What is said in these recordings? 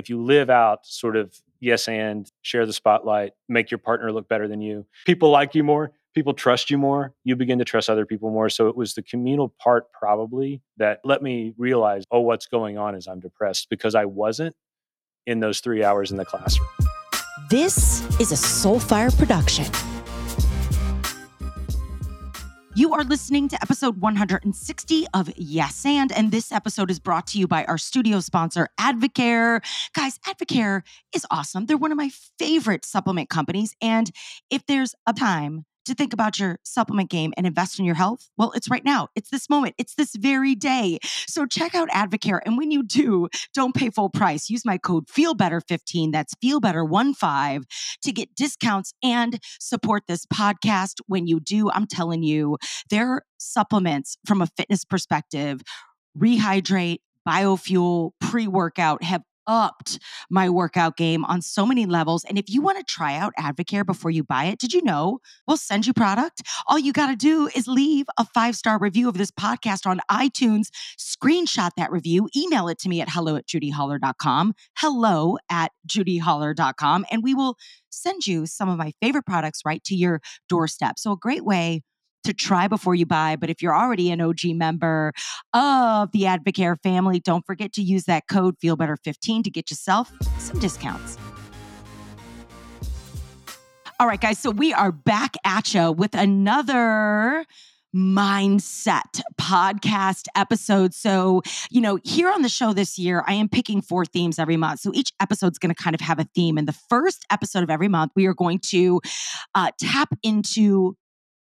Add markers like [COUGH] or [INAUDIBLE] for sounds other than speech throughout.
if you live out sort of yes and share the spotlight, make your partner look better than you, people like you more, people trust you more, you begin to trust other people more. So it was the communal part probably that let me realize, oh, what's going on is I'm depressed because I wasn't in those three hours in the classroom. This is a Soulfire production. You are listening to episode 160 of Yes and, and this episode is brought to you by our studio sponsor, Advocare. Guys, Advocare is awesome. They're one of my favorite supplement companies. And if there's a time to think about your supplement game and invest in your health? Well, it's right now. It's this moment. It's this very day. So check out Advocare. And when you do, don't pay full price. Use my code FEELBETTER15. That's FEELBETTER15 to get discounts and support this podcast. When you do, I'm telling you, their supplements from a fitness perspective, rehydrate, biofuel, pre workout have upped my workout game on so many levels. And if you want to try out Advocare before you buy it, did you know we'll send you product? All you got to do is leave a five star review of this podcast on iTunes, screenshot that review, email it to me at hello at judyholler.com, hello at judyholler.com, and we will send you some of my favorite products right to your doorstep. So, a great way to try before you buy. But if you're already an OG member of the Advocare family, don't forget to use that code FeelBetter15 to get yourself some discounts. All right, guys. So we are back at you with another mindset podcast episode. So, you know, here on the show this year, I am picking four themes every month. So each episode is going to kind of have a theme. And the first episode of every month, we are going to uh, tap into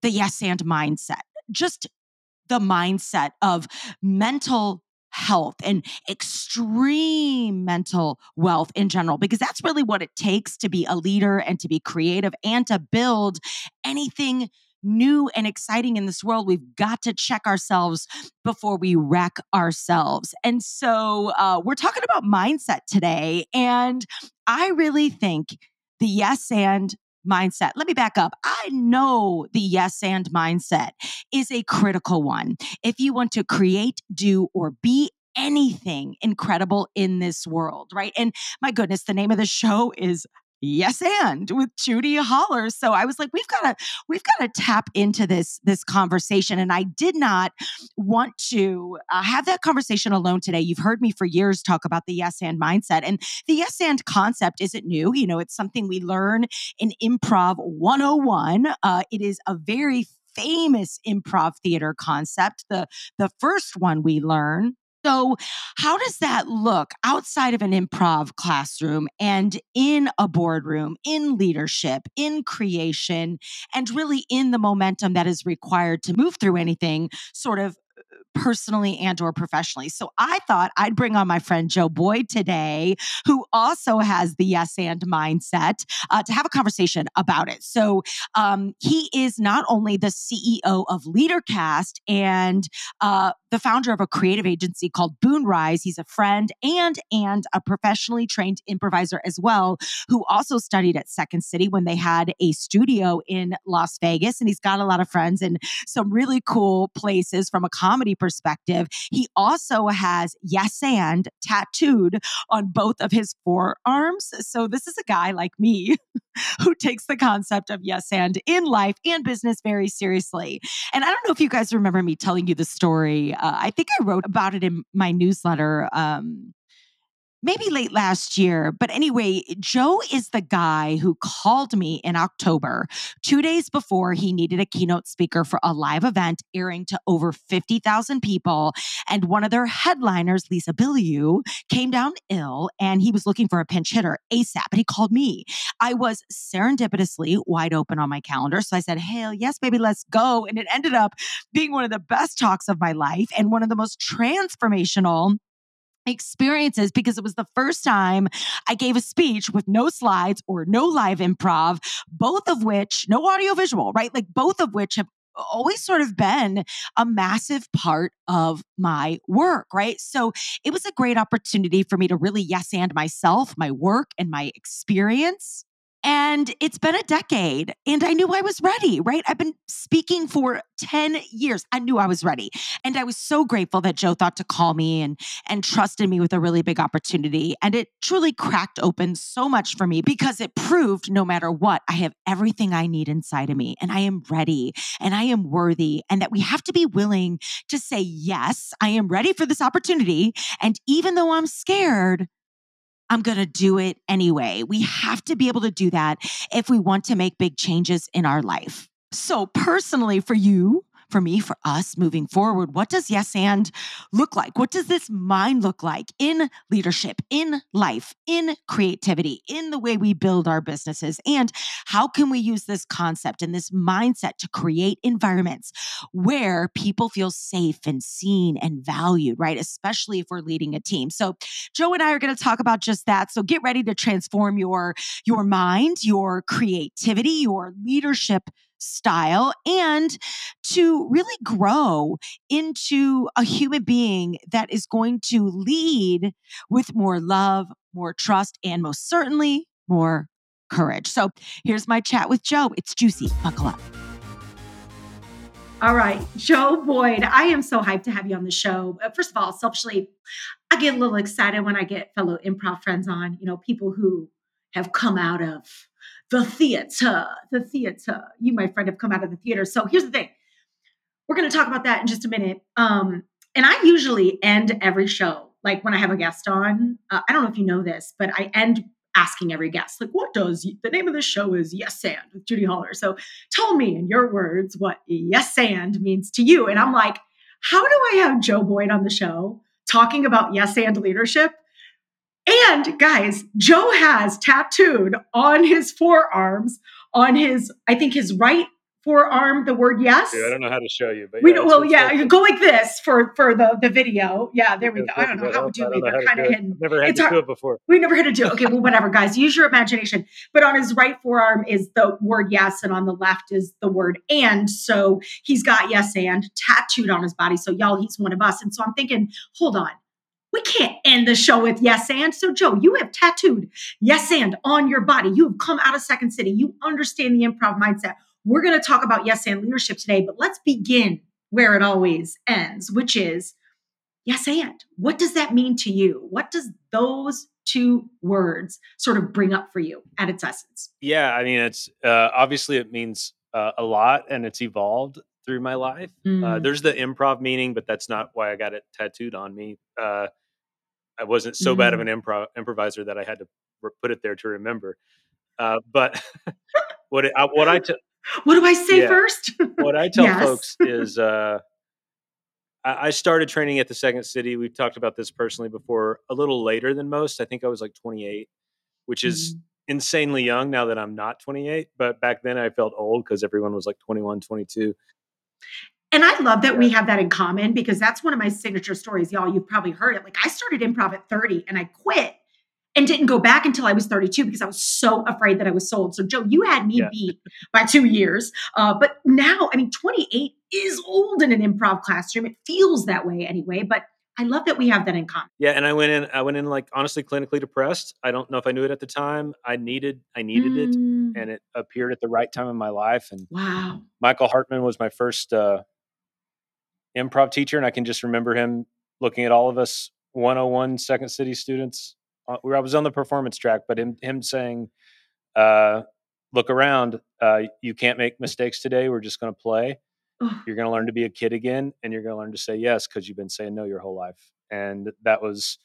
the yes and mindset, just the mindset of mental health and extreme mental wealth in general, because that's really what it takes to be a leader and to be creative and to build anything new and exciting in this world. We've got to check ourselves before we wreck ourselves. And so uh, we're talking about mindset today. And I really think the yes and mindset. Let me back up. I know the yes and mindset is a critical one. If you want to create, do, or be anything incredible in this world, right? And my goodness, the name of the show is yes and with Judy Holler. So I was like, we've got to we've got to tap into this this conversation, and I did not want to uh, have that conversation alone today. You've heard me for years talk about the yes and mindset, and the yes and concept isn't new. You know, it's something we learn in Improv 101. Uh, it is a very famous improv theater concept. The the first one we learn so, how does that look outside of an improv classroom and in a boardroom, in leadership, in creation, and really in the momentum that is required to move through anything sort of personally and or professionally. So I thought I'd bring on my friend Joe Boyd today, who also has the yes and mindset, uh, to have a conversation about it. So um, he is not only the CEO of LeaderCast and uh, the founder of a creative agency called Boon Rise. He's a friend and and a professionally trained improviser as well, who also studied at Second City when they had a studio in Las Vegas. And he's got a lot of friends in some really cool places from a comedy perspective. He also has yes and tattooed on both of his forearms. So this is a guy like me [LAUGHS] who takes the concept of yes and in life and business very seriously. And I don't know if you guys remember me telling you the story. Uh, I think I wrote about it in my newsletter. Um, maybe late last year. But anyway, Joe is the guy who called me in October, two days before he needed a keynote speaker for a live event airing to over 50,000 people. And one of their headliners, Lisa Bilyeu, came down ill and he was looking for a pinch hitter ASAP. And he called me. I was serendipitously wide open on my calendar. So I said, Hell yes, baby, let's go. And it ended up being one of the best talks of my life and one of the most transformational experiences because it was the first time I gave a speech with no slides or no live improv, both of which, no audio visual, right? Like both of which have always sort of been a massive part of my work, right? So it was a great opportunity for me to really yes and myself, my work, and my experience And it's been a decade, and I knew I was ready, right? I've been speaking for 10 years. I knew I was ready. And I was so grateful that Joe thought to call me and, and trusted me with a really big opportunity. And it truly cracked open so much for me because it proved no matter what, I have everything I need inside of me, and I am ready, and I am worthy, and that we have to be willing to say, Yes, I am ready for this opportunity. And even though I'm scared, I'm going to do it anyway. We have to be able to do that if we want to make big changes in our life. So, personally, for you, for me, for us moving forward, what does yes and look like? What does this mind look like in leadership, in life, in creativity, in the way we build our businesses? And how can we use this concept and this mindset to create environments where people feel safe and seen and valued, right? Especially if we're leading a team. So Joe and I are going to talk about just that. So get ready to transform your your mind, your creativity, your leadership style and to really grow into a human being that is going to lead with more love, more trust, and most certainly more courage. So here's my chat with Joe. It's juicy. Buckle up. All right, Joe Boyd, I am so hyped to have you on the show. Uh, first of all, selfishly, I get a little excited when I get fellow improv friends on, you know, people who have come out of the theater, the theater. You, my friend, have come out of the theater. So here's the thing we're going to talk about that in just a minute. Um, and I usually end every show, like when I have a guest on. Uh, I don't know if you know this, but I end asking every guest, like, what does the name of the show is Yes and with Judy Holler. So tell me in your words what yes and means to you. And I'm like, how do I have Joe Boyd on the show talking about yes and leadership? And guys, Joe has tattooed on his forearms, on his, I think his right forearm, the word yes. Yeah, I don't know how to show you, but we yeah, well, yeah, you go like this for for the the video. Yeah, there we go. I don't know how we do it. They're kind of hidden. Never had it's to hard. do it before. We never had to do it. Okay, [LAUGHS] well, whatever, guys. Use your imagination. But on his right forearm is the word yes, and on the left is the word and. So he's got yes and tattooed on his body. So y'all, he's one of us. And so I'm thinking, hold on we can't end the show with yes and. So, Joe, you have tattooed yes and on your body. You have come out of Second City. You understand the improv mindset. We're going to talk about yes and leadership today, but let's begin where it always ends, which is yes and. What does that mean to you? What does those two words sort of bring up for you at its essence? Yeah, I mean, it's uh, obviously it means uh, a lot and it's evolved through my life. Uh, mm. Uh, there's the improv meaning, but that's not why I got it tattooed on me. Uh, I wasn't so mm-hmm. bad of mm-hmm. an improv improviser that I had to put it there to remember. Uh, but [LAUGHS] what it, I, what I t- [LAUGHS] what do I say yeah, first? what I [LAUGHS] tell yes. folks is uh, I, I started training at the Second City. We've talked about this personally before. A little later than most. I think I was like 28, which is mm-hmm. insanely young now that I'm not 28. But back then I felt old because everyone was like 21, 22. And I love that we have that in common because that's one of my signature stories. Y'all, you've probably heard it. Like I started improv at 30 and I quit and didn't go back until I was 32 because I was so afraid that I was sold. So, Joe, you had me yeah. beat by two years. Uh, but now, I mean, 28 is old in an improv classroom. It feels that way anyway. But I love that we have that in common. Yeah, and I went in. I went in like honestly clinically depressed. I don't know if I knew it at the time. I needed. I needed mm. it, and it appeared at the right time in my life. And wow, Michael Hartman was my first uh, improv teacher, and I can just remember him looking at all of us 101 Second City students. Uh, I was on the performance track, but him him saying, uh, "Look around. Uh, you can't make mistakes today. We're just going to play. You're going to learn to be a kid again, and you're going to learn to say yes because you've been saying no your whole life." And that was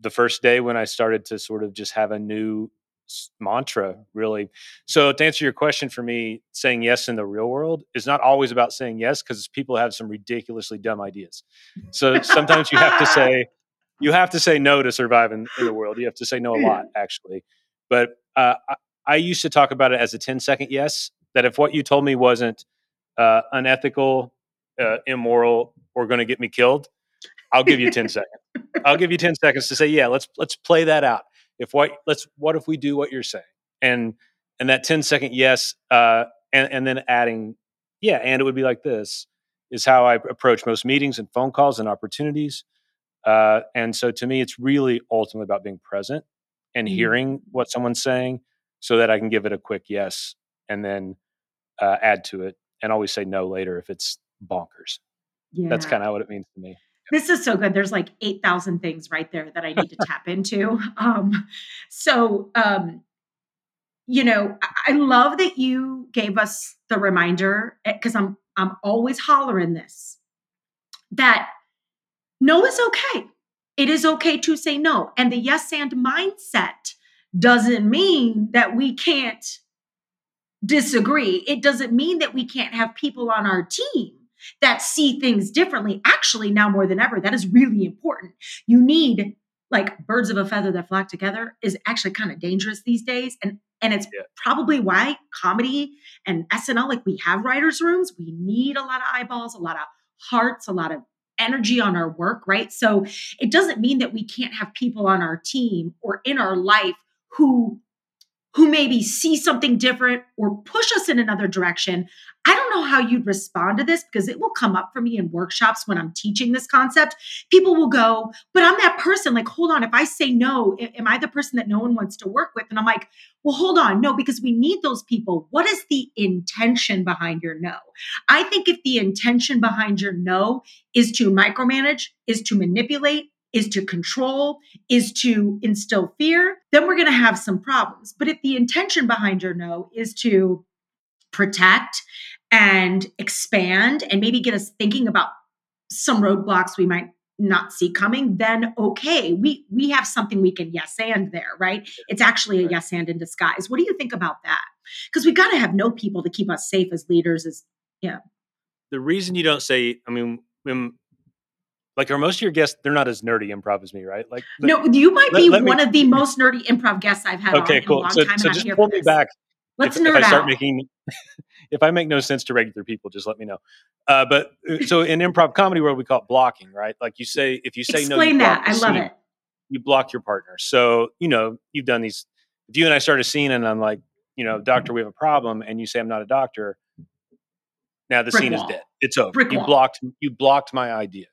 the first day when I started to sort of just have a new mantra really. So to answer your question for me saying yes in the real world is not always about saying yes because people have some ridiculously dumb ideas. So sometimes you have to [LAUGHS] say you have to say no to survive in, in the world. You have to say no a lot [LAUGHS] actually. But uh, I, I, used to talk about it as a 10 second yes that if what you told me wasn't uh, unethical uh, immoral or going to get me killed i'll give you 10 seconds. I'll give you 10 seconds to say yeah let's let's play that out if what let's what if we do what you're saying and and that 10 second yes uh and and then adding yeah and it would be like this is how i approach most meetings and phone calls and opportunities uh and so to me it's really ultimately about being present and mm-hmm. hearing what someone's saying so that I can give it a quick yes and then uh, add to it and always say no later if it's bonkers. Yeah. That's kind of what it means to me. This is so good. There's like 8,000 things right there that I need to tap into. [LAUGHS] Um, so, um, you know, I love that you gave us the reminder because eh, I'm I'm always hollering this that no is okay. It is okay to say no. And the yes and mindset doesn't mean that we can't disagree. It doesn't mean that we can't have people on our team that see things differently. Actually, now more than ever, that is really important. You need like birds of a feather that flock together is actually kind of dangerous these days. And and it's yeah. probably why comedy and SNL, like we have writers' rooms, we need a lot of eyeballs, a lot of hearts, a lot of energy on our work, right? So it doesn't mean that we can't have people on our team or in our life who who maybe see something different or push us in another direction. I don't know how you'd respond to this because it will come up for me in workshops when I'm teaching this concept. People will go, but I'm that person. Like, hold on, if I say no, am I the person that no one wants to work with? And I'm like, well, hold on. No, because we need those people. What is the intention behind your no? I think if the intention behind your no is to micromanage, is to manipulate, is to control, is to instill fear, then we're going to have some problems. But if the intention behind your no is to protect and expand and maybe get us thinking about some roadblocks we might not see coming then okay we we have something we can yes and there right? It's actually a yes and in disguise. What do you think about that? Because we got to have no people to keep us safe as leaders is yeah. The reason you don't say i mean when like, are most of your guests? They're not as nerdy improv as me, right? Like, no, you might let, be let one me, of the most nerdy improv guests I've had. In a long time. Okay, cool. so, so just pull me back. Let's if, nerd if I start out. making, [LAUGHS] if I make no sense to regular people, just let me know. Uh, but uh, so in improv comedy world, we call it blocking, right? Like you say, if you say Explain no, explain that. I love it. You block your partner. So you know you've done these. If you and I start a scene, and I'm like, you know, doctor, we have a problem, and you say I'm not a doctor. Now the Brick scene wall. is dead. It's over. Brick you wall. blocked. You blocked my idea.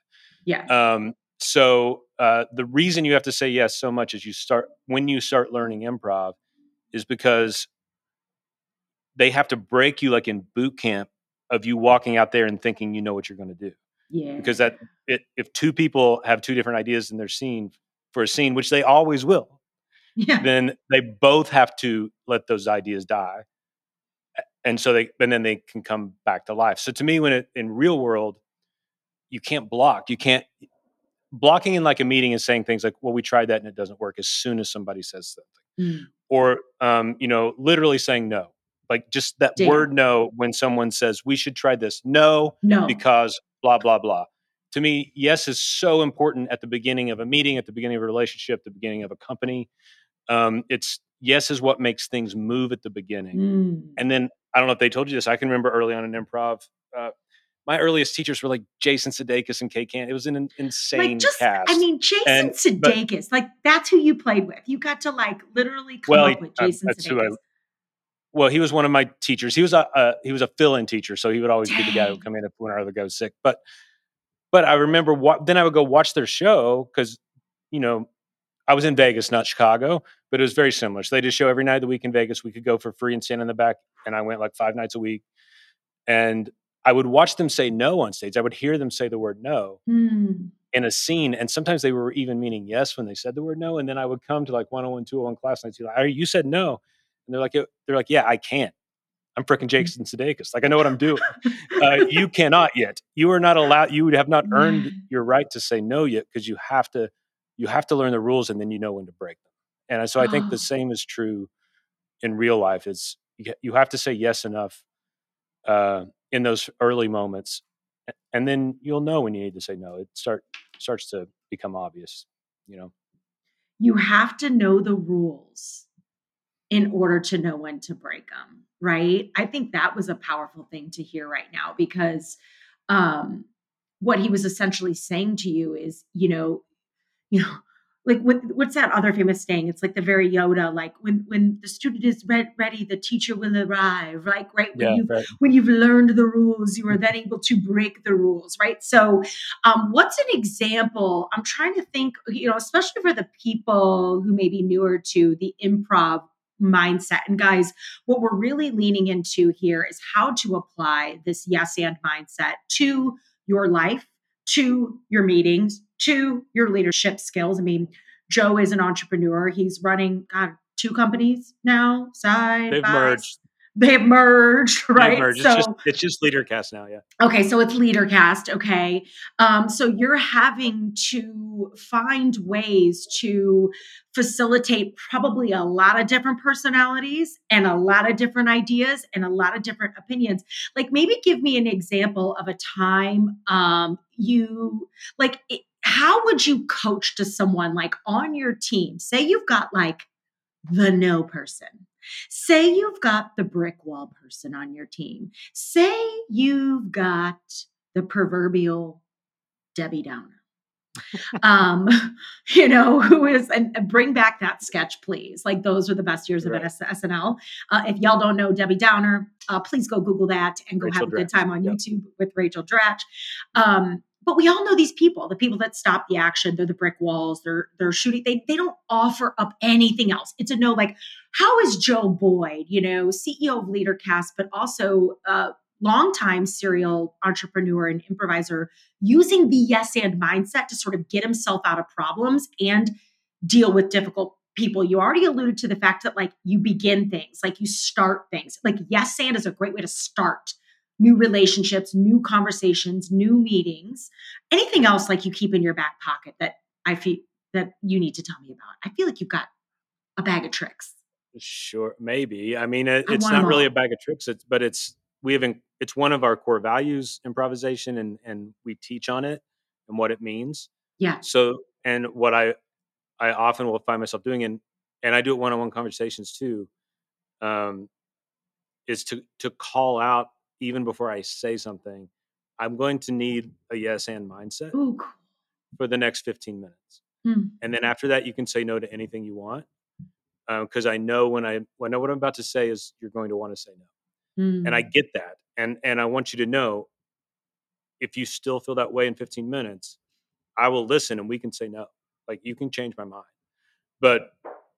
Yeah. Um, so uh, the reason you have to say yes so much is you start when you start learning improv is because they have to break you like in boot camp of you walking out there and thinking you know what you're going to do. Yeah. Because that it, if two people have two different ideas in their scene for a scene, which they always will, yeah. then they both have to let those ideas die. And so they, and then they can come back to life. So to me, when it in real world, you can't block. You can't blocking in like a meeting and saying things like, "Well, we tried that and it doesn't work." As soon as somebody says something, mm. or um, you know, literally saying no, like just that Damn. word no when someone says we should try this. No, no, because blah blah blah. To me, yes is so important at the beginning of a meeting, at the beginning of a relationship, the beginning of a company. Um, it's yes is what makes things move at the beginning, mm. and then I don't know if they told you this. I can remember early on in improv. Uh, my earliest teachers were like Jason Sudeikis and Kay Cannon. It was an insane like just, cast. I mean, Jason and, Sudeikis, but, like that's who you played with. You got to like literally come well, up with Jason uh, Sudeikis. I, well, he was one of my teachers. He was a uh, he was a fill-in teacher, so he would always Dang. be the guy who would come in if one or other guy was sick. But but I remember what then I would go watch their show because you know I was in Vegas, not Chicago, but it was very similar. So they did a show every night of the week in Vegas. We could go for free and stand in the back, and I went like five nights a week. And I would watch them say no on stage. I would hear them say the word no mm. in a scene. And sometimes they were even meaning yes when they said the word no. And then I would come to like 101, 201 class and I'd be like, you said no. And they're like, they're like, yeah, I can't. I'm freaking Jason Sudeikis. Like I know what I'm doing. [LAUGHS] Uh, you cannot yet. You are not allowed. You would have not earned your right to say no yet because you have to. You have to learn the rules and then you know when to break them. And so I think the same is true in real life. It's you have to say yes enough uh, in those early moments and then you'll know when you need to say no it start starts to become obvious you know? You have to know the rules in order to know when to break them right? I think that was a powerful thing to hear right now because um what he was essentially saying to you is you know [LAUGHS] you know like what, what's that other famous saying? It's like the very Yoda, like when when the student is re- ready, the teacher will arrive. Like right when yeah, you right. when you've learned the rules, you are then able to break the rules, right? So, um, what's an example? I'm trying to think, you know, especially for the people who may be newer to the improv mindset. And guys, what we're really leaning into here is how to apply this yes and mindset to your life, to your meetings, to your leadership skills. I mean, Joe is an entrepreneur. He's running God, two companies now, side They've by merged. They've merged, [LAUGHS] right? They've merged. So it's, just, it's just LeaderCast now, yeah. Okay, so it's LeaderCast. Okay. Um, so you're having to find ways to facilitate probably a lot of different personalities and a lot of different ideas and a lot of different opinions. Like maybe give me an example of a time um, you like it, how would you coach to someone like on your team? Say you've got like the no person Say you've got the brick wall person on your team. Say you've got the proverbial Debbie Downer. um, [LAUGHS] you know, who is and bring back that sketch, please. Like those are the best years right. of SNL. Uh, if y'all don't know Debbie Downer, uh, please go Google that and go Rachel have a Dratch. good time on yep. YouTube with Rachel Dratch. Um, but we all know these people the people that stop the action they're the brick walls they're they're shooting they they don't offer up anything else. It's a no like how is joe boyd you know ceo of leadercast but also uh longtime serial entrepreneur and improviser using the yes and mindset to sort of get himself out of problems and deal with difficult people? You already alluded to the fact that like you begin things like you start things. Like yes and is a great way to start new relationships, new conversations, new meetings. Anything else like you keep in your back pocket that I feel that you need to tell me about? I feel like you've got a bag of tricks. Sure, maybe. I mean, it, it's not really a bag of tricks, it's, but it's we have it's one of our core values, improvisation, and and we teach on it and what it means. Yeah. So, and what I I often will find myself doing, and and I do it one on one conversations too, um, is to to call out even before I say something, I'm going to need a yes and mindset Ooh, for the next 15 minutes. Mm. And then after that, you can say no to anything you want. Because um, I know when I, when I know what I'm about to say is you're going to want to say no. Mm. And I get that. And, and I want you to know if you still feel that way in 15 minutes, I will listen and we can say no. Like you can change my mind. But,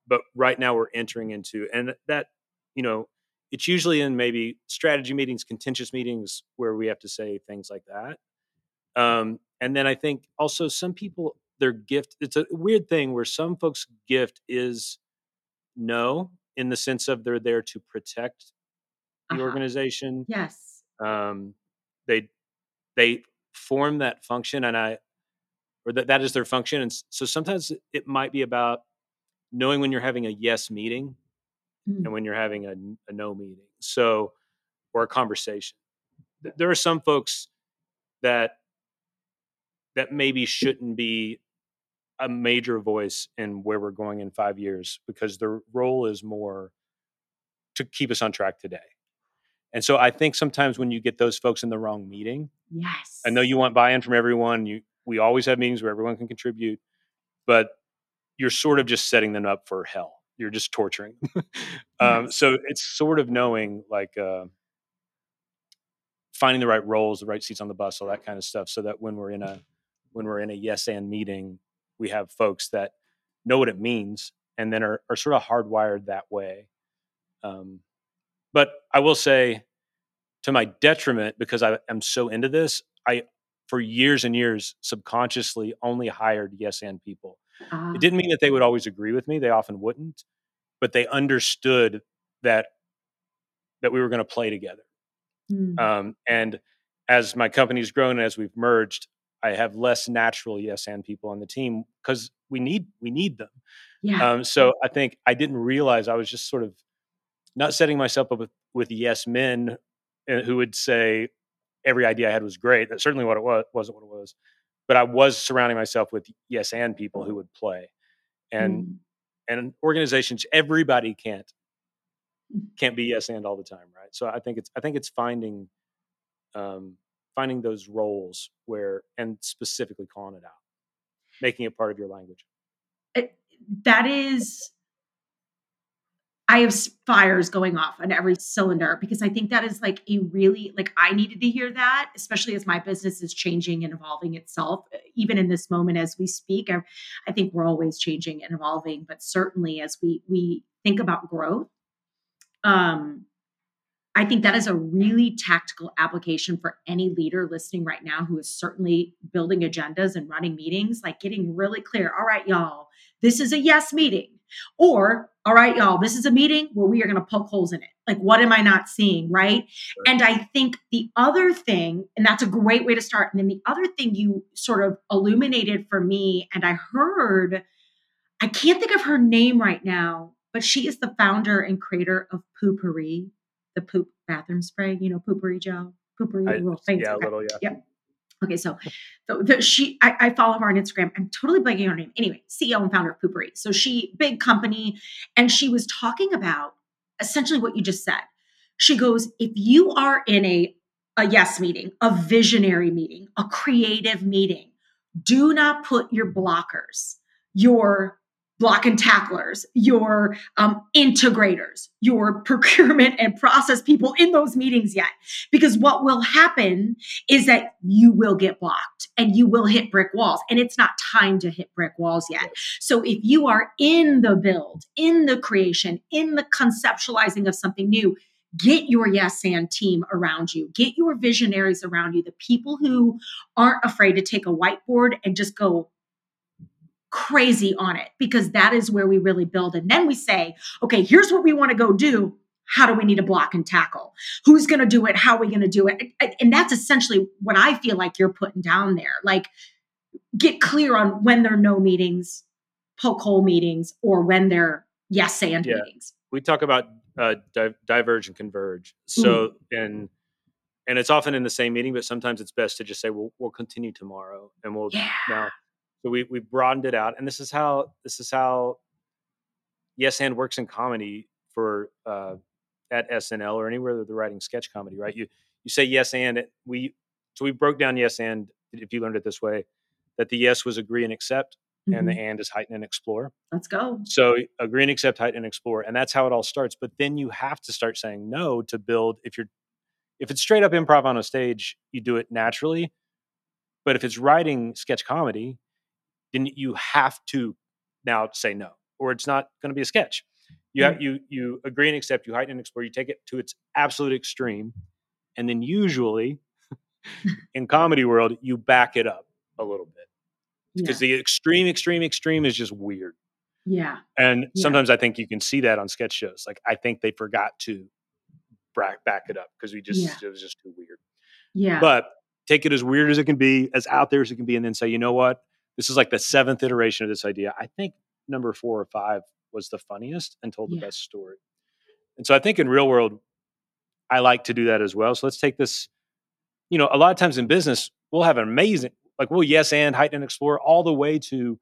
but right now we're entering into, and that, you know, it's usually in maybe strategy meetings, contentious meetings where we have to say things like that. Um, and then I think also some people, their gift, it's a weird thing where some folks' gift is no, in the sense of they're there to protect the uh-huh. organization. Yes. Um, they, they form that function and I, or that, that is their function. And so sometimes it might be about knowing when you're having a yes meeting mm. and when you're having a, a no meeting. So, or a conversation. There are some folks that that maybe shouldn't be a major voice in where we're going in five years because their role is more to keep us on track today. And so I think sometimes when you get those folks in the wrong meeting, yes, I know you want buy-in from everyone. You we always have meetings where everyone can contribute, but you're sort of just setting them up for hell you're just torturing. [LAUGHS] um, yes. So it's sort of knowing like uh, finding the right roles, the right seats on the bus, all that kind of stuff, so that when we're in a when we're in a yes and meeting, we have folks that know what it means and then are, are sort of hardwired that way. Um, but I will say, to my detriment, because I am so into this, I for years and years subconsciously only hired yes and people uh, it didn't mean that they would always agree with me. They often wouldn't, but they understood that that we were going to play together. Mm. Um, and as my company's grown, and as we've merged, I have less natural yes and people on the team because we need we need them. Yeah. Um, so I think I didn't realize I was just sort of not setting myself up with, with yes men uh, who would say every idea I had was great. That's certainly what it was wasn't what it was but I was surrounding myself with yes and people who would play, and mm. and organizations everybody can't mm. can't be yes and all the time, right? So I think it's I think it's finding um, finding those roles where and specifically calling it out, making it part of your language. It, that is I have fires going off on every cylinder because I think that is like a really like I needed to hear that, especially as my business is changing and evolving itself. Even in this moment as we speak, I, I think we're always changing and evolving, but certainly as we we think about growth. Um, I think that is a really tactical application for any leader listening right now who is certainly building agendas and running meetings, like getting really clear. All right, y'all, this is a yes meeting. Or, all right, y'all, this is a meeting where we are going to poke holes in it. Like, what am I not seeing? Right? And I think the other thing, and that's a great way to start. And then the other thing you sort of illuminated for me, and I heard, I can't think of her name right now, but she is the founder and creator of Poo-Pourri the poop bathroom spray, you know, Poo-Pourri gel, Poo-Pourri, I, little things. Yeah, okay. little, yeah. Yep. Okay, so the, the, she, I, I, follow her on Instagram. I'm totally blanking her name. Anyway, CEO and founder of Poo-Pourri. So she, big company, and she was talking about essentially what you just said. She goes, if you are in a a yes meeting, a visionary meeting, a creative meeting, do not put your blockers, your block and tacklers, your um, integrators, your [LAUGHS] procurement and process people in those meetings yet. Because what will happen is that you will get blocked and you will hit brick walls. And it's not time to hit brick walls yet. So if you are in the build, in the creation, in the conceptualizing of something new, get your yes and team around you get your visionaries around you the people who aren't afraid to take a whiteboard and just go crazy on it because that is where we really build. And then we say, okay, here's what we want to go do. How do we need to block and tackle? Who's going to do it? How are we going to do it? And that's essentially what I feel like you're putting down there. Like, get clear on when there are no meetings, poke hole meetings, or when they're yes and yeah. meetings. We talk about uh, di- diverge and converge. So, mm. and and it's often in the same meeting, but sometimes it's best to just say, "We'll we'll continue tomorrow," and we'll yeah. now so we we broadened it out, and this is how this is how Yes and works in comedy for uh, at SNL or anywhere that they're writing sketch comedy. Right? You you say yes and we so we broke down yes and if you learned it this way that the yes was agree and accept mm-hmm. and the mm-hmm. and is heighten and explore. Let's go. So agree and accept, heighten and explore, and that's how it all starts. But then you have to start saying no to build. If you're if it's straight up improv on a stage, you do it naturally. But if it's writing sketch comedy, then you have to now say no, or it's not going to be a sketch. You have, you you agree and accept. You heighten and explore. You take it to its absolute extreme, and then usually, [LAUGHS] in comedy world, you back it up a little bit because yeah. the extreme, extreme, extreme is just weird. Yeah. And yeah. sometimes I think you can see that on sketch shows. Like I think they forgot to back it up because we just yeah. it was just too weird. Yeah. But take it as weird as it can be, as out there as it can be, and then say, you know what? This is like the seventh iteration of this idea. I think number four or five was the funniest and told the yeah. best story. And so I think in real world, I like to do that as well. So let's take this, you know, a lot of times in business, we'll have an amazing, like we'll yes and heighten and explore all the way to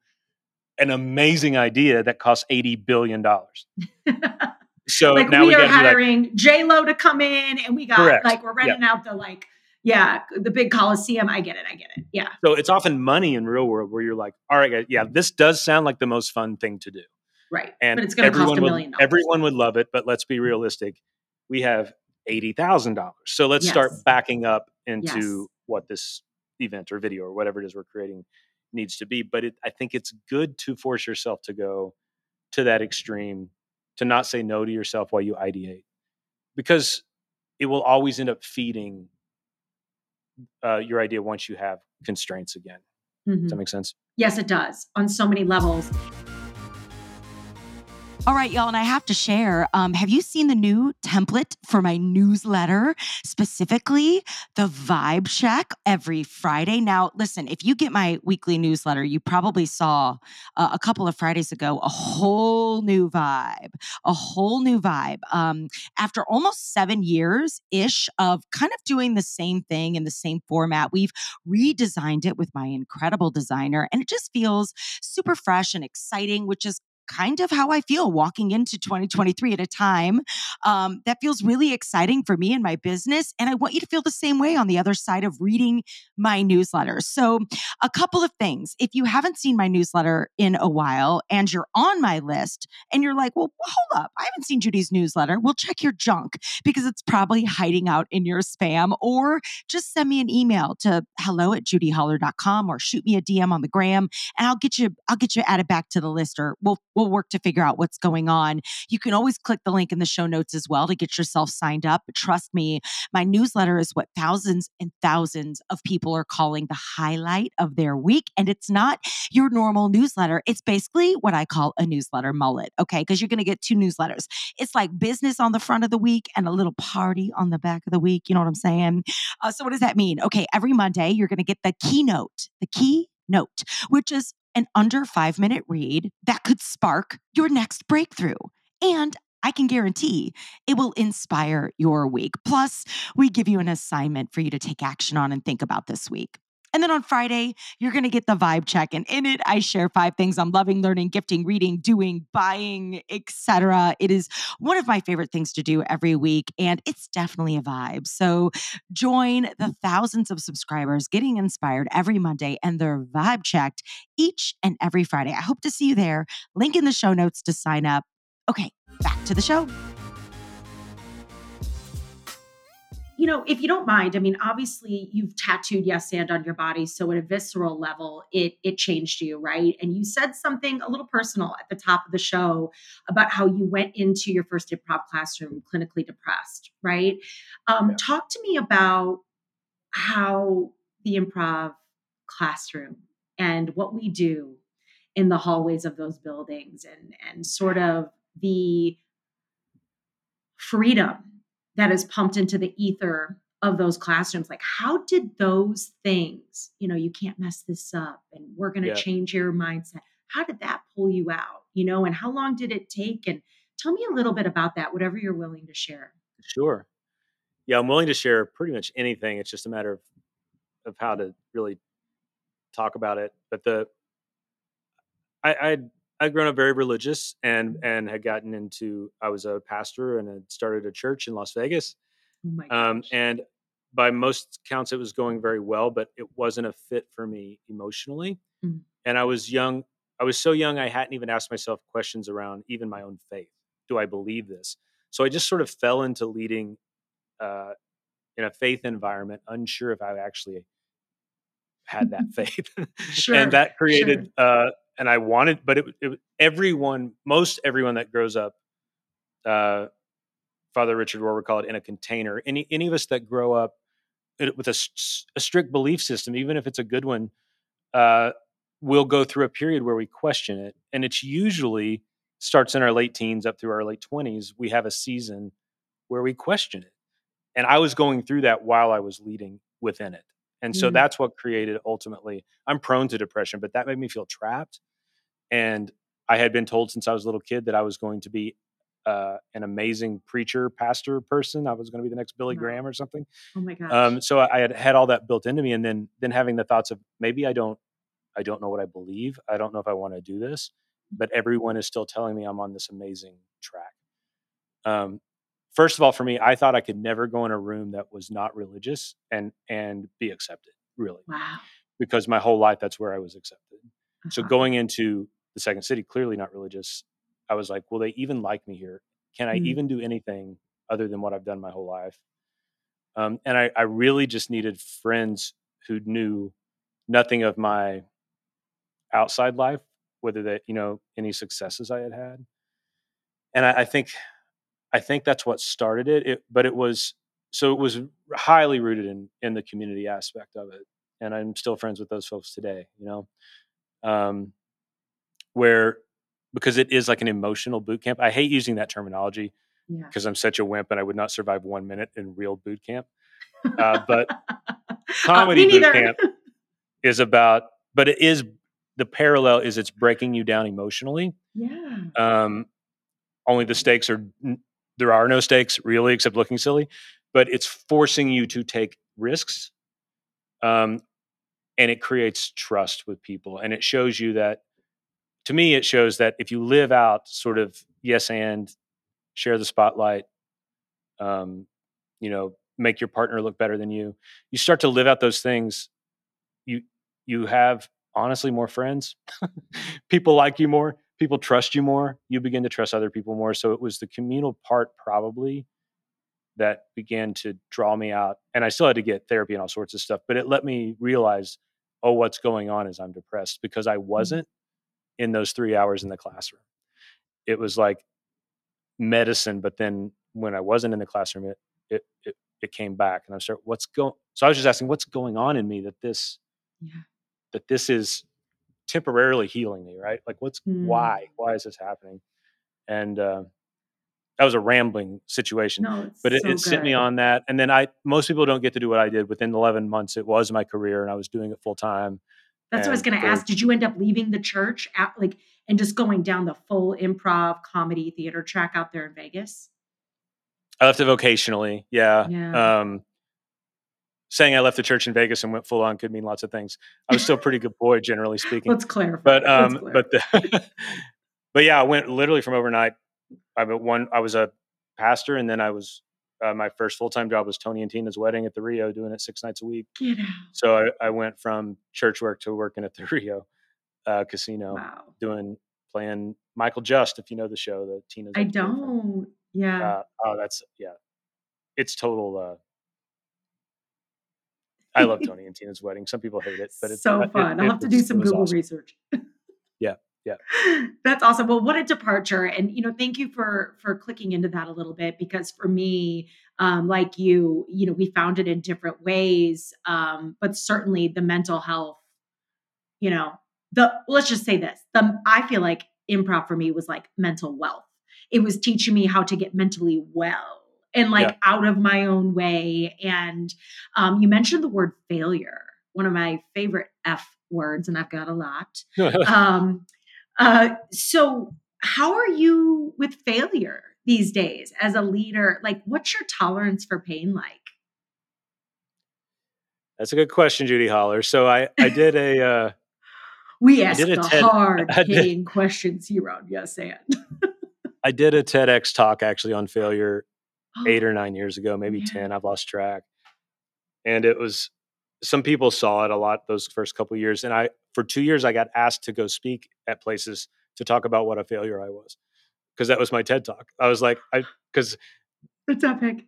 an amazing idea that costs $80 billion. [LAUGHS] so like now we, we are hiring like, J Lo to come in and we got correct. like, we're renting yeah. out the like yeah, the big Coliseum. I get it. I get it. Yeah. So it's often money in real world where you're like, all right, guys, yeah, this does sound like the most fun thing to do. Right. And but it's going to cost a million dollars. Everyone would love it, but let's be realistic. We have eighty thousand dollars. So let's yes. start backing up into yes. what this event or video or whatever it is we're creating needs to be. But it, I think it's good to force yourself to go to that extreme, to not say no to yourself while you ideate, because it will always end up feeding uh, your idea once you have constraints again. Mm-hmm. Does that mm-hmm. make sense? Yes, it does on so many levels. All right, y'all, and I have to share. Um, have you seen the new template for my newsletter, specifically the Vibe Check every Friday? Now, listen, if you get my weekly newsletter, you probably saw uh, a couple of Fridays ago a whole new vibe, a whole new vibe. Um, after almost seven years ish of kind of doing the same thing in the same format, we've redesigned it with my incredible designer, and it just feels super fresh and exciting, which is kind of how I feel walking into 2023 at a time. Um, that feels really exciting for me and my business. And I want you to feel the same way on the other side of reading my newsletter. So, a couple of things. If you haven't seen my newsletter in a while and you're on my list and you're like, well, hold up, I haven't seen Judy's newsletter, well, check your junk because it's probably hiding out in your spam or just send me an email to hello at judyholler.com or shoot me a DM on the gram and I'll get you, I'll get you added back to the list or we'll we'll work to figure out what's going on. You can always click the link in the show notes as well to get yourself signed up. But trust me, my newsletter is what thousands and thousands of people are calling the highlight of their week. And it's not your normal newsletter. It's basically what I call a newsletter mullet. Okay. Because you're going to get two newsletters. It's like business on the front of the week and a little party on the back of the week. You know what I'm saying? Uh, so, what does that mean? Okay. Every Monday, you're going to get the keynote, the key note, which is an under five minute read that could spark your next breakthrough. And I can guarantee it will inspire your week. Plus, we give you an assignment for you to take action on and think about this week. And then on Friday, you're going to get the vibe check. And in it, I share five things I'm loving, learning, gifting, reading, doing, buying, etc. It is one of my favorite things to do every week. And it's definitely a vibe. So join the thousands of subscribers getting inspired every Monday and they're vibe checked each and every Friday. I hope to see you there. Link in the show notes to sign up. Okay, back to the show. You know, if you don't mind, I mean, obviously you've tattooed yes and on your body, so at a visceral level, it it changed you, right? And you said something a little personal at the top of the show about how you went into your first improv classroom clinically depressed, right? Um, yeah. Talk to me about how the improv classroom and what we do in the hallways of those buildings and and sort of the freedom that is pumped into the ether of those classrooms. Like how did those things you know you can't mess this up and we're going to yeah. change your mindset. How did that pull you out you know and how long did it take? And tell me a little bit about that whatever you're willing to share. Sure. Yeah i'm willing to share pretty much anything. It's just a matter of of how to really talk about it. But the i i I'd grown up very religious and and had gotten into. I was a pastor and had started a church in Las Vegas. Oh um, and by most counts, it was going very well, but it wasn't a fit for me emotionally. Mm. And I was young. I was so young, I hadn't even asked myself questions around even my own faith. Do I believe this? So I just sort of fell into leading uh, in a faith environment, unsure if I actually had that [LAUGHS] faith. [LAUGHS] sure, and that created sure. uh, and I wanted, but it, it everyone, most everyone that grows up, uh, Father Richard Rohr it in a container. Any any of us that grow up with a, a strict belief system, even if it's a good one, uh, will go through a period where we question it, and it's usually starts in our late teens up through our late twenties. We have a season where we question it, and I was going through that while I was leading within it. And so mm. that's what created ultimately. I'm prone to depression, but that made me feel trapped. And I had been told since I was a little kid that I was going to be uh, an amazing preacher, pastor person. I was going to be the next Billy wow. Graham or something. Oh my gosh! Um, so I had had all that built into me, and then then having the thoughts of maybe I don't, I don't know what I believe. I don't know if I want to do this, but everyone is still telling me I'm on this amazing track. Um, first of all, for me, I thought I could never go in a room that was not religious and and be accepted. Really, wow. Because my whole life, that's where I was accepted. Uh-huh. So going into the second city, clearly not religious, I was like, will they even like me here? Can I mm even do anything other than what I've done my whole life? Um, and I, I really just needed friends who knew nothing of my outside life, whether that you know any successes I had had. And I, I think I think that's what started it. it. But it was so it was highly rooted in in the community aspect of it, and I'm still friends with those folks today. You know, um, where because it is like an emotional boot camp. I hate using that terminology because yeah. I'm such a wimp and I would not survive one minute in real boot camp. Uh, [LAUGHS] but uh, comedy uh, boot camp is about, but it is the parallel is it's breaking you down emotionally. Yeah. Um, only the stakes are there are no stakes really except looking silly but it's forcing you to take risks um, and it creates trust with people and it shows you that to me it shows that if you live out sort of yes and share the spotlight um, you know make your partner look better than you you start to live out those things you you have honestly more friends [LAUGHS] people like you more people trust you more you begin to trust other people more so it was the communal part probably that began to draw me out and i still had to get therapy and all sorts of stuff but it let me realize oh what's going on is i'm depressed because i mm. wasn't in those three hours in the classroom it was like medicine. But then when I wasn't in the classroom, it it it, it came back, and I started, what's going? So I was just asking, what's going on in me that this Yeah. that this is temporarily healing me, right? Like, what's Mm. why why is this happening? And uh, that was a rambling situation No, but it, so it sent me on that and then i most people don't get to do what i did within 11 months it was my career and i was doing it full time That's what I was going to ask. Did you end up leaving the church at like and just going down the full improv comedy theater track out there in Vegas? i left it vocationally yeah Yeah. um saying i left the church in vegas and went full on could mean lots of things i was still a pretty good boy generally speaking Let's clarify. but um clarify. but the, [LAUGHS] but yeah i went literally from overnight i one i was a pastor and then i was uh, my first full-time job was tony and tina's wedding at the rio doing it six nights a week get out. so i, I went from church work to working at the [LAUGHS] rio uh, casino Wow. doing playing Michael Just, if you know the show, the Tina's. I don't. Yeah. Uh, oh, that's yeah. It's total. I love [LAUGHS] Tony and Tina's wedding. Some people hate it, but it's so uh, it- fun. I'll it have to do some Google awesome. research. Yeah, [LAUGHS] yeah. That's awesome. Well, what a departure. And you know, thank you for for clicking into that a little bit because for me, um, like you, you know, we found it in different ways. Um, but certainly the mental health, you know, the let's just say this. The I feel like improv for me was like mental wealth. It was teaching me how to get mentally well and like Yeah. out of my own way. And um, you mentioned the word failure, one of my favorite F words, and I've got a lot [LAUGHS] um uh so how are you with failure these days as a leader like what's your tolerance for pain like That's a good question, Judy Holler. So I I [LAUGHS] did a uh, we I ask did a the TED hard hitting questions here on yes and [LAUGHS] I did a TEDx talk actually on failure eight [GASPS] or nine years ago, maybe Yeah. 10. I've lost track. And it was, some people saw it a lot those first couple years. And I, for two years, I got asked to go speak at places to talk about what a failure I was. Cause that was my TED talk. I was like, I, cause it's epic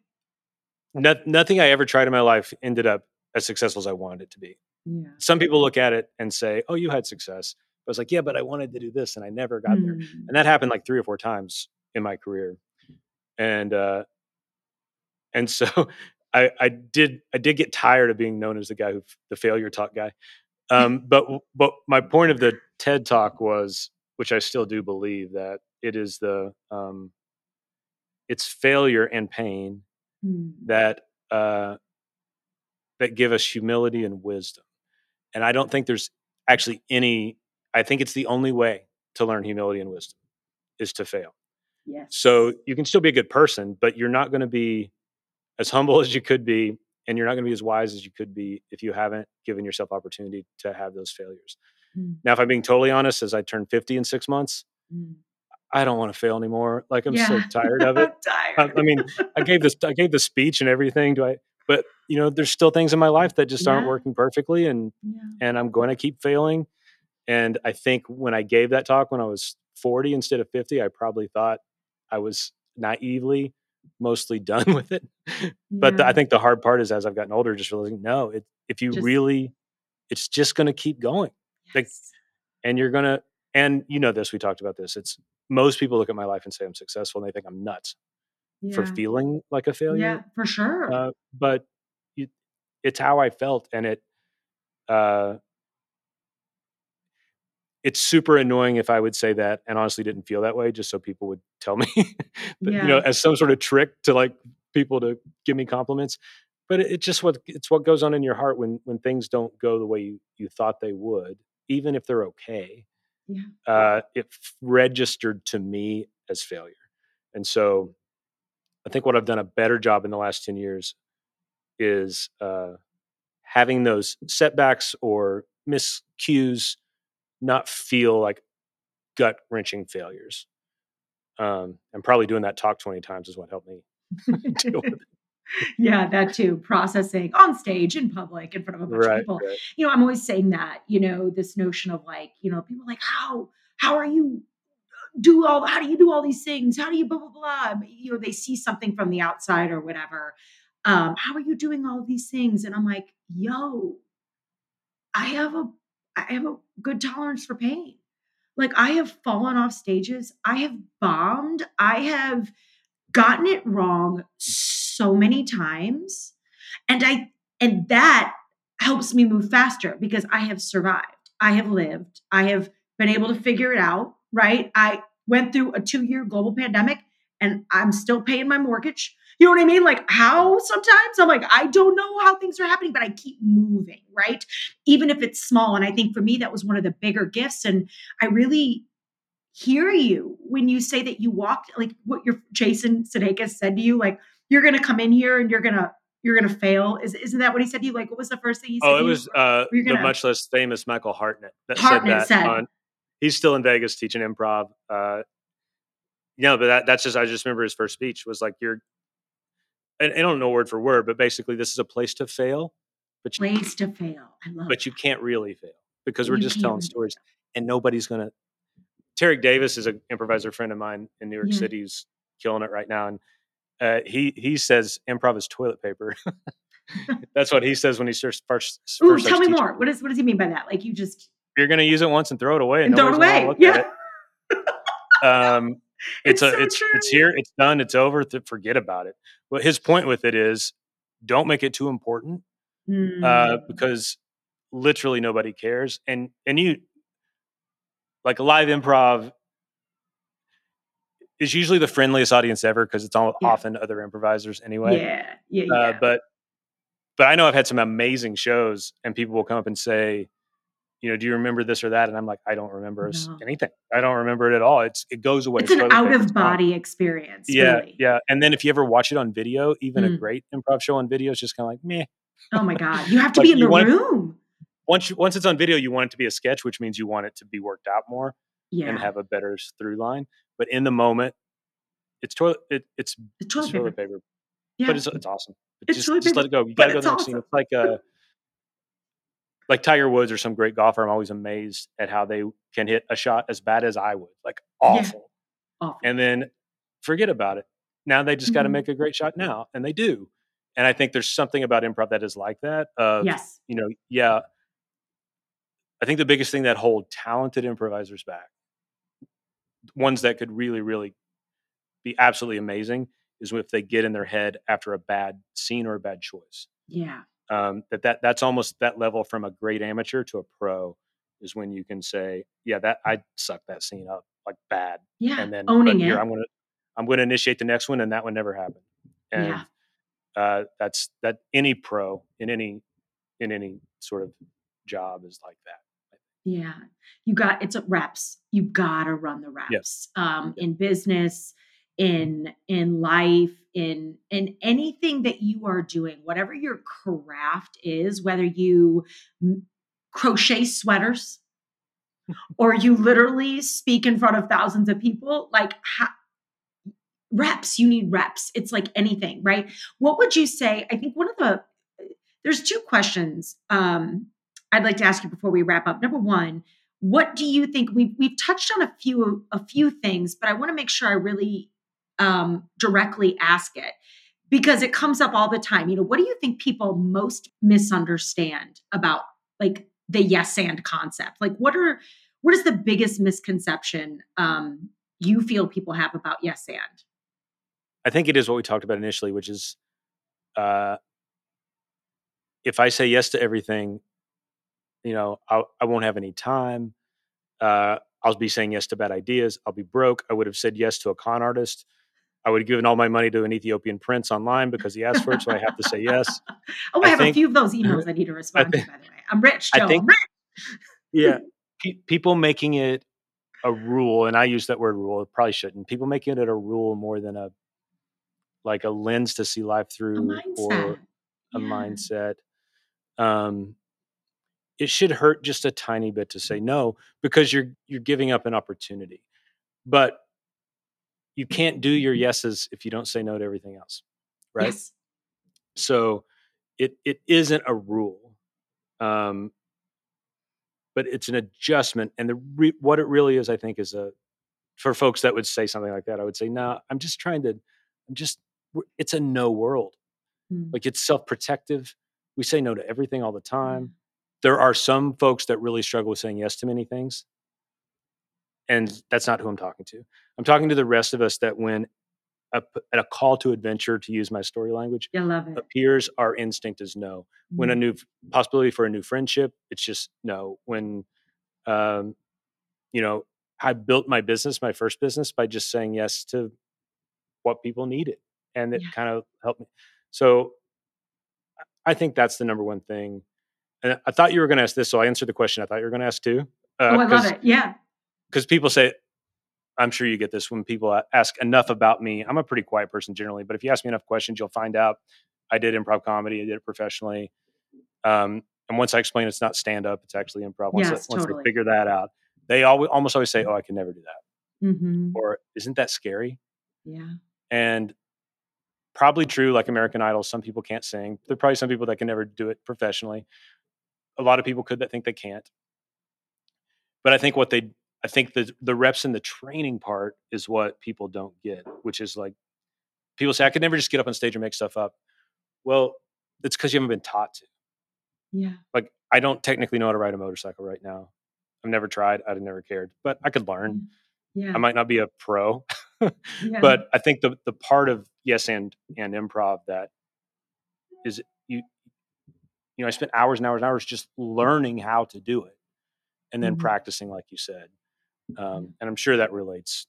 no, nothing I ever tried in my life ended up as successful as I wanted it to be. yeah Some people look at it and say, oh, you had success. I was like, yeah, but I wanted to do this and I never got there. Mm. and that happened like three or four times in my career and uh and so [LAUGHS] i i did i did get tired of being known as the guy who the failure talk guy. [LAUGHS] Um but but my point of the ted talk was which i still do believe that it is the um it's failure and pain Mm. that uh that give us humility and wisdom. And i don't think there's actually any i think it's the only way to learn humility and wisdom is to fail. Yes. So you can still be a good person, but you're not going to be as humble as you could be, and you're not going to be as wise as you could be if you haven't given yourself opportunity to have those failures. Mm. Now, if I'm being totally honest, as I turn 50 in six months, Mm. I don't want to fail anymore. Like I'm so tired [LAUGHS] of it. I'm I, I mean, I gave this, I gave the speech and everything. Do I? But you know, there's still things in my life that just aren't working perfectly, and yeah. and I'm going to keep failing. And I think when I gave that talk when I was 40 instead of 50, I probably thought I was naively mostly done [LAUGHS] with it. But the, I think the hard part is as I've gotten older, just realizing no, it, if you Just- really, it's just going to keep going, like- and you're gonna, and you know this, we talked about this. It's most people look at my life and say I'm successful, and they think I'm nuts for feeling like a failure. Yeah for sure. Uh, but you, it's how I felt, and it uh, it's super annoying if I would say that and honestly didn't feel that way, just so people would tell me, [LAUGHS] that, you know, as some sort of trick to like people to give me compliments. But it, it's just what it's what goes on in your heart when when things don't go the way you, you thought they would, even if they're okay. Yeah. Uh, it f- registered to me as failure, and so I think what I've done a better job in the last ten years is uh, having those setbacks or miscues not feel like gut wrenching failures. Um, and probably doing that talk 20 times is what helped me [LAUGHS] deal with it. [LAUGHS] yeah, that too. Processing on stage in public in front of a bunch of people. right. You know, I'm always saying that, you know, this notion of like, you know, people like, how, how are you do all, how do you do all these things? How do you blah, blah, blah? You know, they see something from the outside or whatever. Um, how are you doing all these things? And I'm like, yo, I have a, I have a good tolerance for pain. Like I have fallen off stages. I have bombed. I have gotten it wrong so many times. And I and that helps me move faster because I have survived. I have lived. I have been able to figure it out, right? I went through a 2-year global pandemic and I'm still paying my mortgage. You know what I mean? Like how sometimes I'm like, I don't know how things are happening, but I keep moving, right? Even if it's small. And I think for me, that was one of the bigger gifts. And I really hear you when you say that you walked like what your Jason Sudeikis said to you, like you're gonna come in here and you're gonna you're gonna fail. Is isn't that what he said to you? Like what was the first thing he said? Oh, it was uh the much less famous Michael Hartnett that Hartnett said that said, on, he's still in Vegas teaching improv. Uh you know, but that, that's just I just remember his first speech was like you're I don't know word for word, but basically this is a place to fail. But you, place to fail. I love But that. you can't really fail because we're you just telling stories and nobody's gonna Tarek Davis is an improviser friend of mine in New York yeah. City who's killing it right now. And uh, he he says improv is toilet paper. [LAUGHS] That's what he [LAUGHS] says when he starts first. Ooh, first tell me more. What does what does he mean by that? Like you just you're going to use it once and throw it away and, and throw it away. Yeah. [LAUGHS] Um, it's, it's a so it's true. it's here. It's done. It's over. To forget about it. But his point with it is, don't make it too important, mm. uh, because literally nobody cares. And and you like live improv is usually the friendliest audience ever because it's all, yeah. often other improvisers anyway. Yeah, yeah, yeah. Uh, but but I know I've had some amazing shows, and people will come up and say, you know, do you remember this or that? And I'm like, I don't remember no. anything. I don't remember it at all. It's it goes away. It's an out of body experience. Yeah, really. yeah. And then if you ever watch it on video, even mm. a great improv show on video is just kind of like meh. Oh my [LAUGHS] god, you have to be in the room once you, once it's on video, you want it to be a sketch, which means you want it to be worked out more yeah. and have a better through line. But in the moment, it's toilet it, it's, it's toilet, toilet paper. paper. Yeah. But it's it's awesome. It's just, just let it go. You gotta go to the next awesome. scene. It's like uh like Tiger Woods or some great golfer. I'm always amazed at how they can hit a shot as bad as I would. Like awful. Yeah. awful. And then forget about it. Now they just mm-hmm. got to make a great shot now, and they do. And I think there's something about improv that is like that. Of, yes. You know, yeah, I think the biggest thing that hold talented improvisers back, ones that could really, really be absolutely amazing, is if they get in their head after a bad scene or a bad choice. Yeah. Um, that that that's almost that level from a great amateur to a pro is when you can say, yeah, that I sucked that scene up like bad. Yeah. And then owning here, it. I'm gonna I'm gonna initiate the next one, and that one never happened. And yeah. uh, that's that any pro in any in any sort of job is like that. Yeah. You got it's reps. You gotta run the reps. Um, in business, in in life, in in anything that you are doing, whatever your craft is, whether you crochet sweaters or you literally speak in front of thousands of people, like ha- reps, you need reps. It's like anything, right? What would you say? I think one of the there's two questions um, I'd like to ask you before we wrap up. Number one, what do you think? We've we've touched on a few a few things, but I want to make sure I really um, directly ask it because it comes up all the time. You know, what do you think people most misunderstand about like the yes and concept? Like, what are what is the biggest misconception um, you feel people have about yes and? I think it is what we talked about initially, which is uh, if I say yes to everything, you know, I'll, I will not have any time. Uh, I'll be saying yes to bad ideas. I'll be broke. I would have said yes to a con artist. I would have given all my money to an Ethiopian prince online because he asked for it, so I have to say yes. [LAUGHS] oh, I, I have think, a few of those emails [LAUGHS] I need to respond think, to. By the way, I'm rich, Joe. I think, rich. yeah, [LAUGHS] pe- people making it a rule, and I use that word rule. Probably shouldn't. People making it a rule more than a like a lens to see life through a or a mindset. Um, it should hurt just a tiny bit to say no because you're you're giving up an opportunity but you can't do your yeses if you don't say no to everything else right yes. so it it isn't a rule um but it's an adjustment and the re- what it really is i think is a for folks that would say something like that i would say no i'm just trying to i'm just it's a no world mm. like it's self-protective we say no to everything all the time there are some folks that really struggle with saying yes to many things. And that's not who I'm talking to. I'm talking to the rest of us that when a, at a call to adventure, to use my story language, appears, our instinct is no. When a Mhm. new possibility for a new friendship, it's just no. When, um, you know, I built my business, my first business, by just saying yes to what people needed, and it Yeah. kind of helped me. So, I- I think that's the number one thing. And I thought you were going to ask this, so I answered the question. I thought you were going to ask too. Uh, oh, I love it. Yeah. Because people say i'm sure you get this when people ask enough about me. I'm a pretty quiet person generally but if you ask me enough questions you'll find out i did improv comedy i did it professionally um, and once i explain it's not stand up it's actually improv once, Yes, I, once totally. they figure that out they always almost always say oh i can never do that. Hmm or isn't that scary? Yeah. and probably true like american idol some people can't sing. There are probably some people that can never do it professionally. A lot of people could that think they can't. But i think what they i think the the reps and the training part is what people don't get which is like people say i could never just get up on stage and make stuff up well it's because you haven't been taught to Yeah. like i don't technically know how to ride a motorcycle right now i've never tried i've never cared but i could learn Yeah. i might not be a pro [LAUGHS] yeah. but I think the the part of yes and and improv that is you you know I spent hours and hours and hours just learning how to do it and then Mhm. practicing like you said um, and I'm sure that relates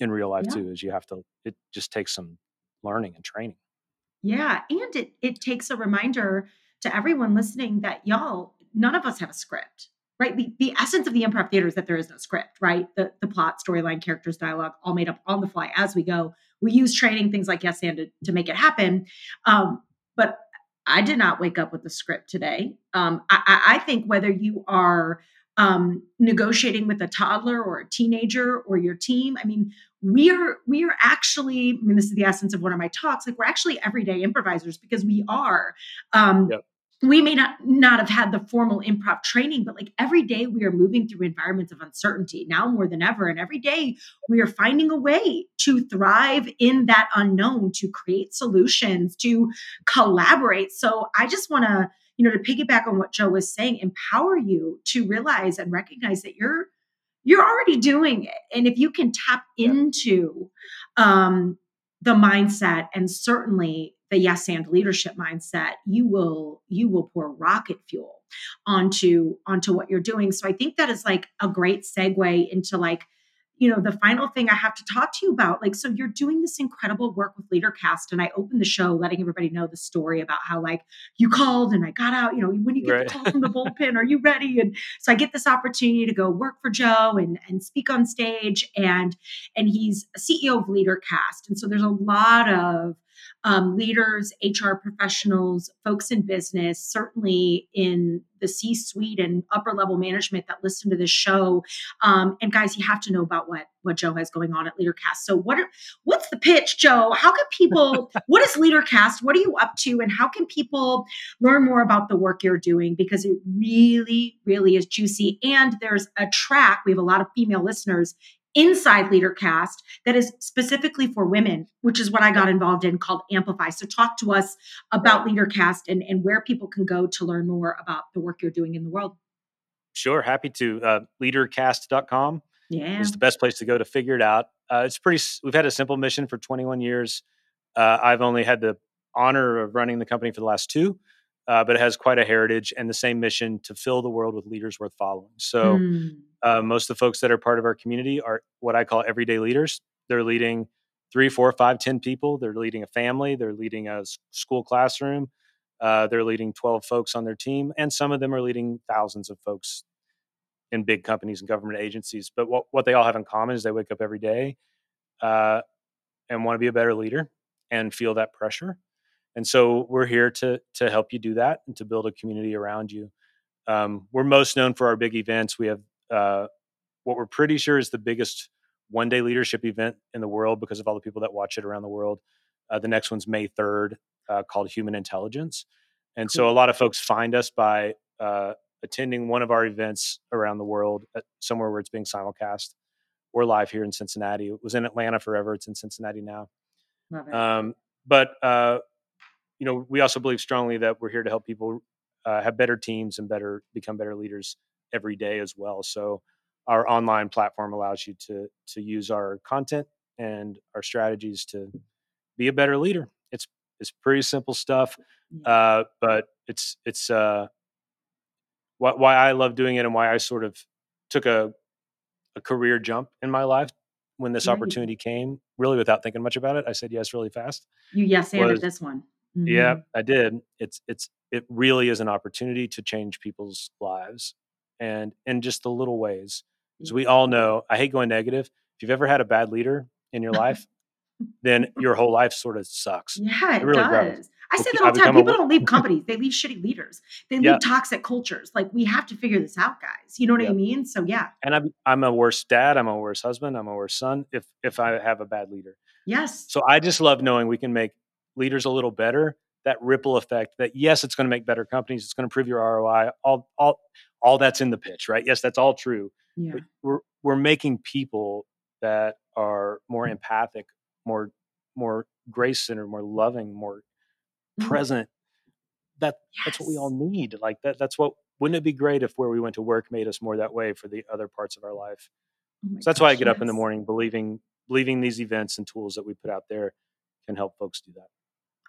in real life Yeah. too is you have to it just takes some learning and training Yeah, and it it takes a reminder to everyone listening that y'all, none of us have a script, right? The, the essence of the improv theater is that there is no script, right? The the plot, storyline, characters, dialogue, all made up on the fly as we go. We use training, things like yes and to, to make it happen. Um, but I did not wake up with a script today. Um, I, I I think whether you are um, negotiating with a toddler or a teenager or your team, I mean, we are we are actually i mean this is the essence of one of my talks like we're actually everyday improvisers because we are. Um Yep. we may not not have had the formal improv training but like every day we are moving through environments of uncertainty now more than ever. And every day we are finding a way to thrive in that unknown to create solutions to collaborate. So i just want to you know to piggyback on what joe was saying empower you to realize and recognize that you're you're already doing it. And if you can tap into um, the mindset and certainly the yes and leadership mindset you will you will pour rocket fuel onto onto what you're doing. So i think that is like a great segue into like you know the final thing i have to talk to you about like so you're doing this incredible work with leadercast and i opened the show letting everybody know the story about how like you called and i got out you know when you get Right. the call from the [LAUGHS] bullpen are you ready and so I get this opportunity to go work for Joe and, and speak on stage and and he's a CEO of LeaderCast. And so there's a lot of um, leaders, HR professionals, folks in business, certainly in the C-suite and upper level management that listen to this show. Um, and guys, you have to know about what what Joe has going on at LeaderCast. So what are, what's the pitch, Joe? How can people? [LAUGHS] what is LeaderCast? What are you up to? And how can people learn more about the work you're doing because it really, really is juicy. And there's a track, we have a lot of female listeners inside LeaderCast that is specifically for women, which is what I got involved in called Amplify. So talk to us about LeaderCast and, and where people can go to learn more about the work you're doing in the world. sure happy to uh, leadercast.com Yeah. is the best place to go to figure it out. Uh, it's pretty. We've had a simple mission for 21 years. Uh, I've only had the honor of running the company for the last two, uh, but it has quite a heritage and the same mission to fill the world with leaders worth following. So Mm. uh, most of the folks that are part of our community are what I call everyday leaders. They're leading three, four, five, ten people. They're leading a family. They're leading a school classroom. Uh, they're leading 12 folks on their team, and some of them are leading thousands of folks in big companies and government agencies. But what, what they all have in common is they wake up every day uh, and want to be a better leader and feel that pressure. And so we're here to to help you do that and to build a community around you. Um, we're most known for our big events. We have uh, what we're pretty sure is the biggest one day leadership event in the world because of all the people that watch it around the world. Uh, the next one's May 3rd, uh, called Human Intelligence. And so a lot of folks find us by uh, attending one of our events around the world, at somewhere where it's being simulcast. We're live here in Cincinnati. It was in Atlanta forever. It's in Cincinnati now. Love it. Um, but uh, you know, we also believe strongly that we're here to help people uh, have better teams and better become better leaders every day as well. So our online platform allows you to to use our content and our strategies to be a better leader. It's it's pretty simple stuff, uh, but it's it's uh, why, why I love doing it and why I sort of took a a career jump in my life when this Right. opportunity came, really without thinking much about it. I said yes really fast. You yes was- this one. Yeah, Mhm. I did. It's it's it really is an opportunity to change people's lives and in just the little ways. As we all know, I hate going negative. If you've ever had a bad leader in your [LAUGHS] life, then your whole life sort of sucks. Yeah, it, really does. I say that all the time. become a People don't leave [LAUGHS] companies; they leave shitty leaders. They leave Yeah. toxic cultures. Like we have to figure this out, guys. You know what I mean? So yeah, And I'm I'm a worse dad, I'm a worse husband, I'm a worse son if if I have a bad leader. yes, So I just love knowing we can make leaders a little better. That ripple effect. That yes, it's going to make better companies. It's going to improve your ROI. All all all that's in the pitch, right? Yes, that's all true. yeah, But we're we're making people that are more empathic, more more grace centered, more loving, more Mhm. present. That that's what we all need. Like that. That's what. Wouldn't it be great if where we went to work made us more that way for the other parts of our life? Oh So that's why I gosh, get up in the morning believing believing these events and tools that we put out there can help folks do that.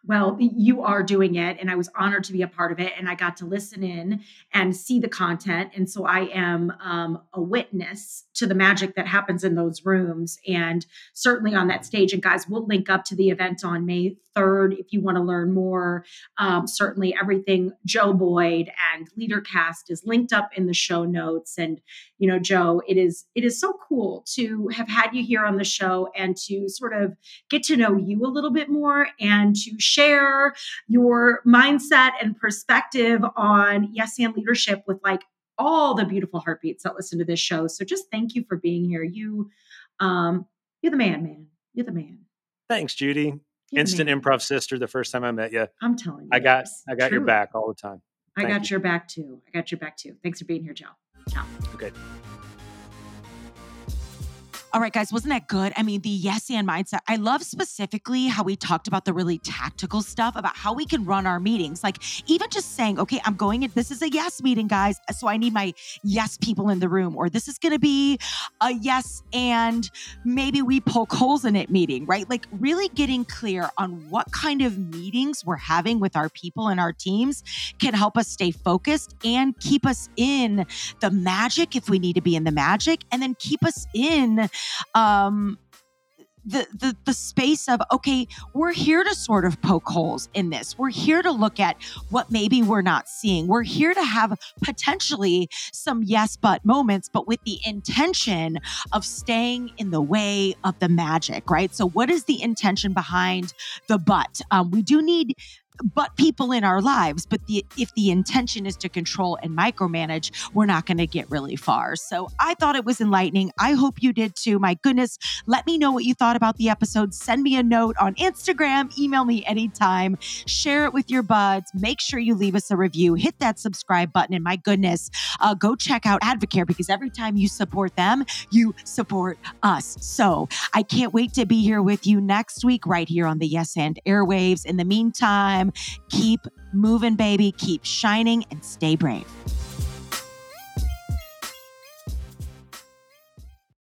Well, you are doing it, and I was honored to be a part of it. And I got to listen in and see the content. And so I am um, a witness to the magic that happens in those rooms and certainly on that stage. And guys, we'll link up to the event on May 3rd if you want to learn more. Um, certainly, everything Joe Boyd and LeaderCast is linked up in the show notes. And you know, Joe, it is it is so cool to have had you here on the show and to sort of get to know you a little bit more and to share your mindset and perspective on yes and leadership with like all the beautiful heartbeats that listen to this show. So just thank you for being here. You um you're the man, man. You're the man. Thanks, Judy. You're Instant man. improv sister. The first time I met you, I'm telling you. I got I got your back all the time. I got you. your back too. I got your back too. Thanks for being here, Joe. Ciao. Okay. All right, guys, wasn't that good? I mean, the yes and mindset. I love specifically how we talked about the really tactical stuff about how we can run our meetings. Like, even just saying, okay, I'm going in, this is a yes meeting, guys. So I need my yes people in the room, or this is going to be a yes and maybe we poke holes in it meeting, right? Like, really getting clear on what kind of meetings we're having with our people and our teams can help us stay focused and keep us in the magic if we need to be in the magic, and then keep us in um the, the the space of okay we're here to sort of poke holes in this. We're here to look at what maybe we're not seeing. We're here to have potentially some yes but moments but with the intention of staying in the way of the magic right? So what is the intention behind the but? Um, we do need but people in our lives but the if the intention is to control and micromanage we're not going to get really far. So i thought it was enlightening. I hope you did too. My goodness let me know what you thought about the episode. Send me a note on instagram email me anytime. Share it with your buds. Make sure you leave us a review. Hit that subscribe button. And my goodness uh, go check out advocare because every time you support them you support us. So i can't wait to be here with you next week right here on the yes and airwaves. In the meantime keep moving baby. Keep shining and stay brave